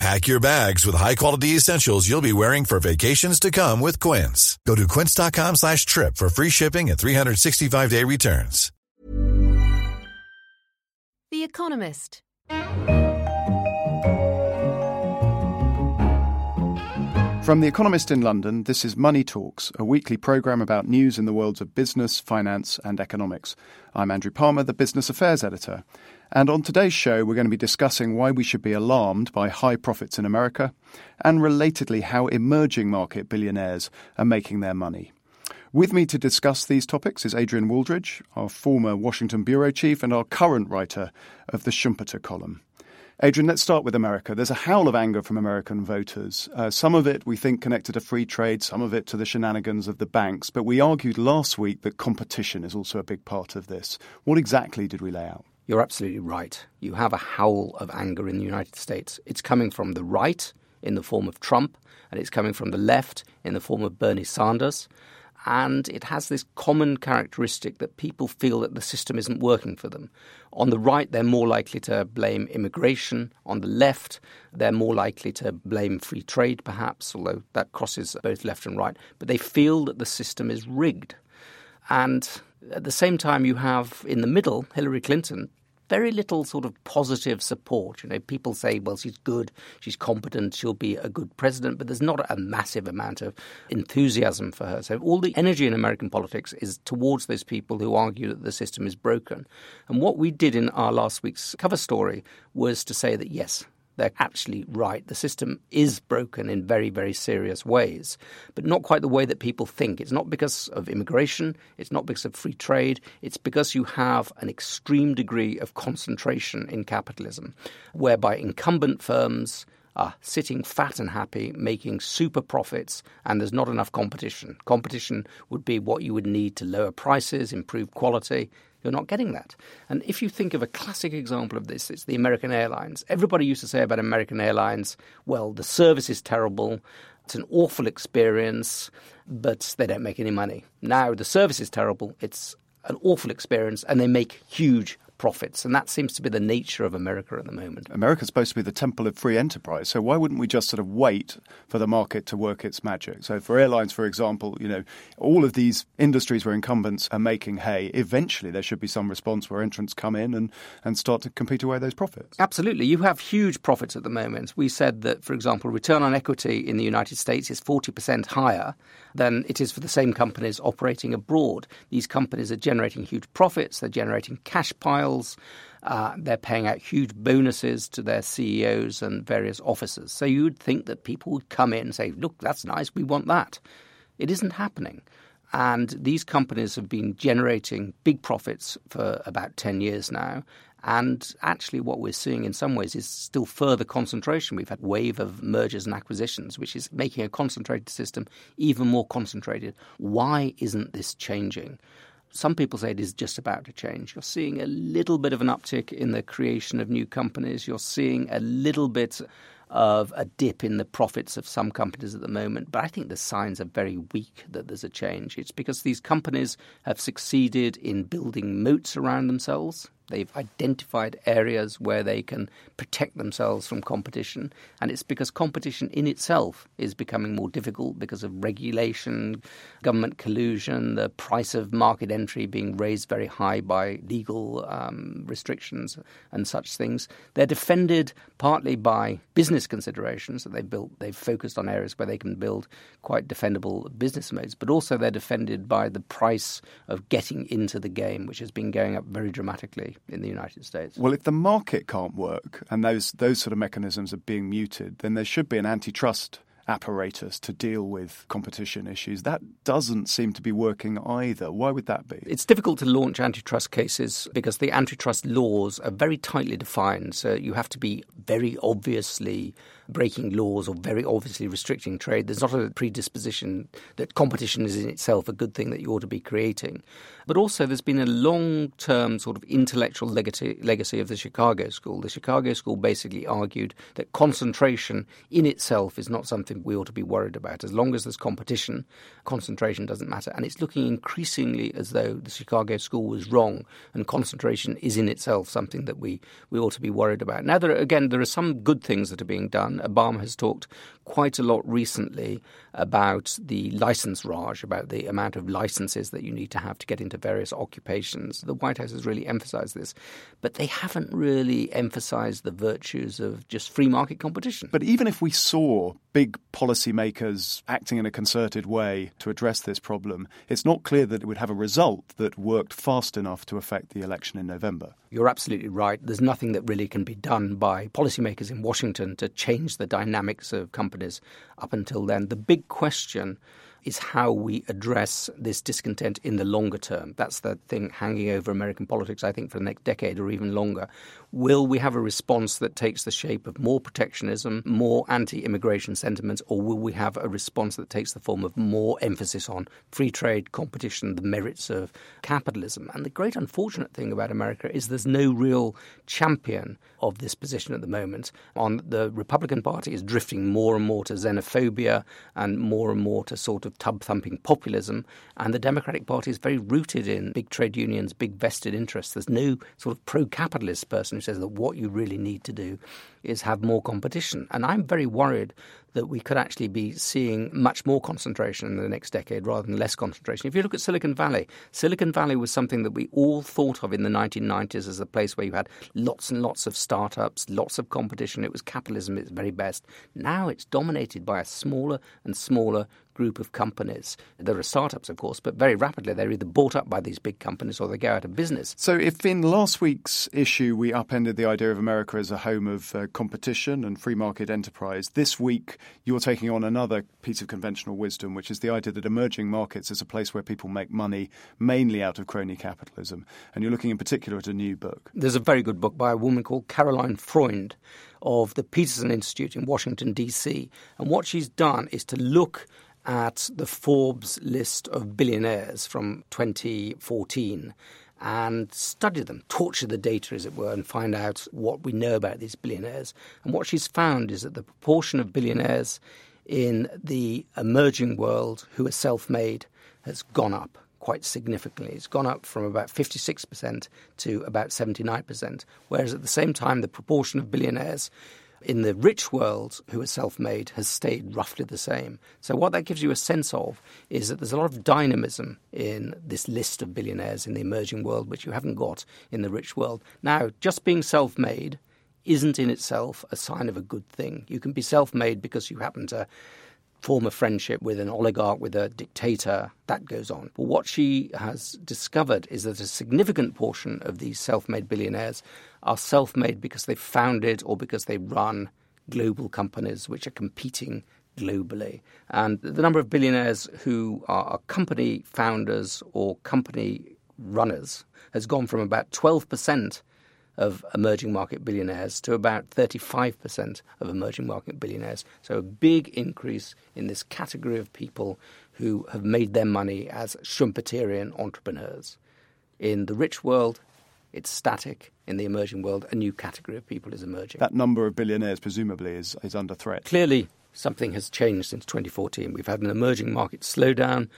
Pack your bags with high-quality essentials you'll be wearing for vacations to come with Quince. Go to quince.com slash trip for free shipping and 365-day returns. The Economist. From The Economist in London, this is Money Talks, a weekly programme about news in the worlds of business, finance, and economics. I'm Andrew Palmer, the Business Affairs Editor. And on today's show, we're going to be discussing why we should be alarmed by high profits in America, and relatedly, how emerging market billionaires are making their money. With me to discuss these topics is Adrian Wooldridge, our former Washington bureau chief and our current writer of the Schumpeter column. Adrian, let's start with America. There's a howl of anger from American voters. Uh, some of it we think connected to free trade, some of it to the shenanigans of the banks. But we argued last week that competition is also a big part of this. What exactly did we lay out? You're absolutely right. You have a howl of anger in the United States. It's coming from the right in the form of Trump, and it's coming from the left in the form of Bernie Sanders and it has this common characteristic that people feel that the system isn't working for them. On the right, they're more likely to blame immigration. On the left, they're more likely to blame free trade, perhaps, although that crosses both left and right. But they feel that the system is rigged. And at the same time, you have in the middle Hillary Clinton very little sort of positive support. You know, people say, well, she's good, she's competent, she'll be a good president, but there's not a massive amount of enthusiasm for her. So all the energy in American politics is towards those people who argue that the system is broken. And what we did in our last week's cover story was to say that yes, they're actually right. The system is broken in very, very serious ways, but not quite the way that people think. It's not because of immigration, it's not because of free trade, it's because you have an extreme degree of concentration in capitalism, whereby incumbent firms are sitting fat and happy, making super profits, and there's not enough competition. Competition would be what you would need to lower prices, improve quality, you're not getting that. And if you think of a classic example of this, it's the American Airlines. Everybody used to say about American Airlines, well, the service is terrible. It's an awful experience, but they don't make any money. Now the service is terrible. It's an awful experience, and they make huge profits. And that seems to be the nature of America at the moment. America's supposed to be the temple of free enterprise. So why wouldn't we just sort of wait for the market to work its magic? So for airlines, for example, you know, all of these industries where incumbents are making hay, eventually there should be some response where entrants come in and, and start to compete away those profits. Absolutely. You have huge profits at the moment. We said that, for example, return on equity in the United States is 40% higher than it is for the same companies operating abroad. These companies are generating huge profits, they're generating cash piles. Uh, they're paying out huge bonuses to their CEOs and various officers. So you would think that people would come in and say, look, that's nice, we want that. It isn't happening. And these companies have been generating big profits for about 10 years now. And actually, what we're seeing in some ways is still further concentration. We've had a wave of mergers and acquisitions, which is making a concentrated system even more concentrated. Why isn't this changing? Some people say it is just about to change. You're seeing a little bit of an uptick in the creation of new companies. You're seeing a little bit of a dip in the profits of some companies at the moment, but I think the signs are very weak that there's a change. It's because these companies have succeeded in building moats around themselves. They've identified areas where they can protect themselves from competition. And it's because competition in itself is becoming more difficult because of regulation, government collusion, the price of market entry being raised very high by legal um, restrictions and such things. They're defended partly by business considerations that they've built. They've focused on areas where they can build quite defendable business modes, but also they're defended by the price of getting into the game, which has been going up very dramatically in the United States. Well, if the market can't work and those those sort of mechanisms are being muted, then there should be an antitrust apparatus to deal with competition issues. That doesn't seem to be working either. Why would that be? It's difficult to launch antitrust cases because the antitrust laws are very tightly defined. So you have to be very obviously breaking laws or very obviously restricting trade. There's not a predisposition that competition is in itself a good thing that you ought to be creating. But also, there's been a long term sort of intellectual legacy, legacy of the Chicago School. The Chicago School basically argued that concentration in itself is not something we ought to be worried about. As long as there's competition, concentration doesn't matter. And it's looking increasingly as though the Chicago School was wrong and concentration is in itself something that we, we ought to be worried about. Now, there again, there are some good things that are being done. Obama has talked quite a lot recently about the license raj, about the amount of licenses that you need to have to get into various occupations. The White House has really emphasized this, but they haven't really emphasized the virtues of just free market competition. But even if we saw big policymakers acting in a concerted way to address this problem, it's not clear that it would have a result that worked fast enough to affect the election in November. You're absolutely right. There's nothing that really can be done by policymakers in Washington to change the dynamics of companies up until then. The big question is how we address this discontent in the longer term. That's the thing hanging over American politics, I think, for the next decade or even longer. Will we have a response that takes the shape of more protectionism, more anti immigration sentiments, or will we have a response that takes the form of more emphasis on free trade, competition, the merits of capitalism? And the great unfortunate thing about America is there's no real champion of this position at the moment. On the Republican Party is drifting more and more to xenophobia and more and more to sort of tub thumping populism, and the Democratic Party is very rooted in big trade unions, big vested interests. There's no sort of pro capitalist person who says that what you really need to do is have more competition. And I'm very worried that we could actually be seeing much more concentration in the next decade rather than less concentration. If you look at Silicon Valley, Silicon Valley was something that we all thought of in the 1990s as a place where you had lots and lots of startups, lots of competition. It was capitalism at its very best. Now it's dominated by a smaller and smaller group of companies. There are startups, of course, but very rapidly they're either bought up by these big companies or they go out of business. So, if in last week's issue we upended the idea of America as a home of uh, competition and free market enterprise, this week you're taking on another piece of conventional wisdom, which is the idea that emerging markets is a place where people make money mainly out of crony capitalism. And you're looking in particular at a new book. There's a very good book by a woman called Caroline Freund of the Peterson Institute in Washington, D.C. And what she's done is to look at the Forbes list of billionaires from 2014 and study them, torture the data, as it were, and find out what we know about these billionaires. And what she's found is that the proportion of billionaires in the emerging world who are self made has gone up quite significantly. It's gone up from about 56% to about 79%, whereas at the same time, the proportion of billionaires in the rich world who are self made has stayed roughly the same. So, what that gives you a sense of is that there's a lot of dynamism in this list of billionaires in the emerging world, which you haven't got in the rich world. Now, just being self made isn't in itself a sign of a good thing. You can be self made because you happen to form a friendship with an oligarch, with a dictator, that goes on. But what she has discovered is that a significant portion of these self made billionaires are self made because they founded or because they run global companies which are competing globally. And the number of billionaires who are company founders or company runners has gone from about 12% of emerging market billionaires to about 35% of emerging market billionaires. So a big increase in this category of people who have made their money as Schumpeterian entrepreneurs. In the rich world, it's static. In the emerging world, a new category of people is emerging. That number of billionaires, presumably, is, is under threat. Clearly, something has changed since 2014. We've had an emerging market slowdown,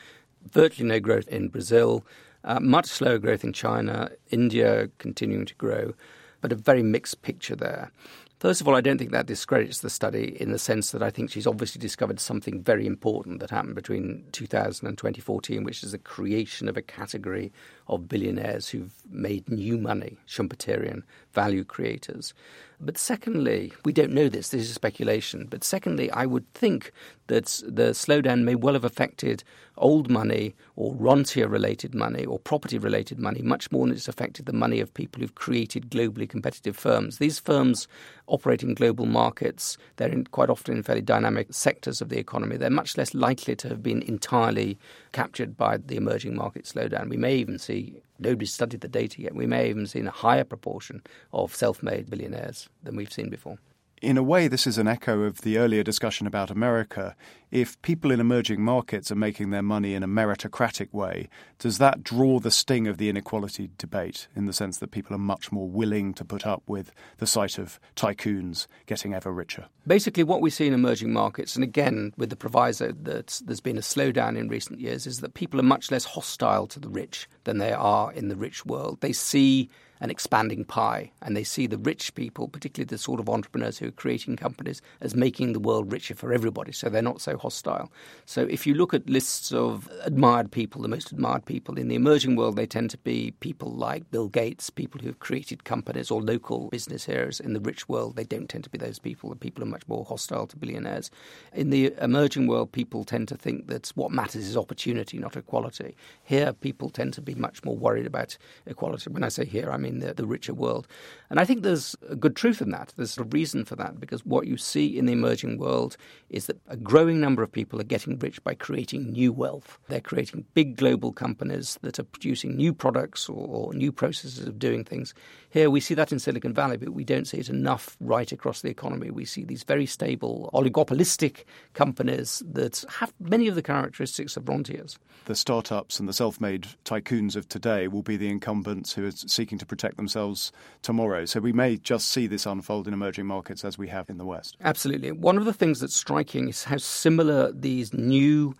virtually no growth in Brazil, uh, much slower growth in China, India continuing to grow, but a very mixed picture there. First of all, I don't think that discredits the study in the sense that I think she's obviously discovered something very important that happened between 2000 and 2014, which is the creation of a category of billionaires who've made new money, Schumpeterian value creators. But secondly, we don't know this, this is speculation. But secondly, I would think that the slowdown may well have affected old money or rentier related money or property related money much more than it's affected the money of people who've created globally competitive firms. These firms operate in global markets, they're in, quite often in fairly dynamic sectors of the economy. They're much less likely to have been entirely captured by the emerging market slowdown. We may even see nobody's studied the data yet. We may even see a higher proportion of self made billionaires than we've seen before. In a way, this is an echo of the earlier discussion about America, if people in emerging markets are making their money in a meritocratic way, does that draw the sting of the inequality debate in the sense that people are much more willing to put up with the sight of tycoons getting ever richer? Basically, what we see in emerging markets, and again with the proviso that there's been a slowdown in recent years, is that people are much less hostile to the rich than they are in the rich world. They see an expanding pie. And they see the rich people, particularly the sort of entrepreneurs who are creating companies, as making the world richer for everybody. So they're not so hostile. So if you look at lists of admired people, the most admired people in the emerging world, they tend to be people like Bill Gates, people who have created companies or local business heroes. In the rich world, they don't tend to be those people. The people are much more hostile to billionaires. In the emerging world, people tend to think that what matters is opportunity, not equality. Here, people tend to be much more worried about equality. When I say here, I mean the, the richer world. And I think there's a good truth in that. There's a reason for that because what you see in the emerging world is that a growing number of people are getting rich by creating new wealth. They're creating big global companies that are producing new products or, or new processes of doing things. Here we see that in Silicon Valley, but we don't see it enough right across the economy. We see these very stable, oligopolistic companies that have many of the characteristics of rentiers. The startups and the self made tycoons of today will be the incumbents who are seeking to protect themselves tomorrow. So we may just see this unfold in emerging markets as we have in the West. Absolutely. One of the things that's striking is how similar these new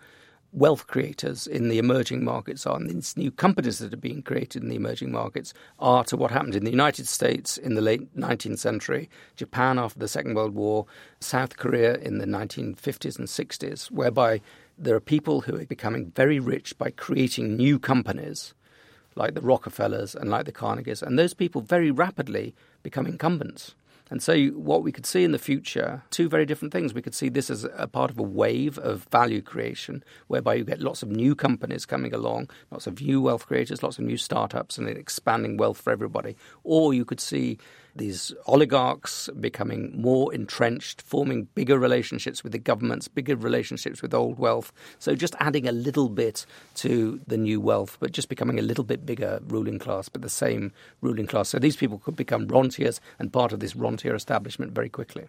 wealth creators in the emerging markets are, and these new companies that are being created in the emerging markets are to what happened in the United States in the late 19th century, Japan after the Second World War, South Korea in the 1950s and 60s, whereby there are people who are becoming very rich by creating new companies like the Rockefellers and like the Carnegies, and those people very rapidly become incumbents. And so, what we could see in the future, two very different things. We could see this as a part of a wave of value creation, whereby you get lots of new companies coming along, lots of new wealth creators, lots of new startups, and expanding wealth for everybody. Or you could see these oligarchs becoming more entrenched, forming bigger relationships with the governments, bigger relationships with old wealth. So just adding a little bit to the new wealth, but just becoming a little bit bigger ruling class, but the same ruling class. So these people could become rentiers and part of this rentier establishment very quickly.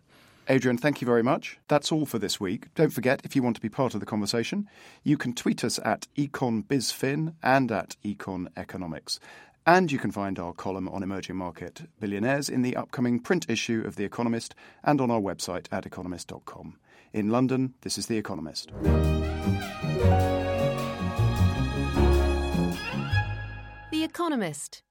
Adrian, thank you very much. That's all for this week. Don't forget, if you want to be part of the conversation, you can tweet us at EconBizFin and at EconEconomics. And you can find our column on emerging market billionaires in the upcoming print issue of The Economist and on our website at economist.com. In London, this is The Economist. The Economist.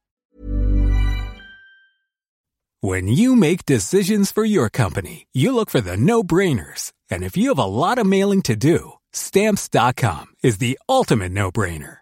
When you make decisions for your company, you look for the no brainers. And if you have a lot of mailing to do, stamps.com is the ultimate no brainer.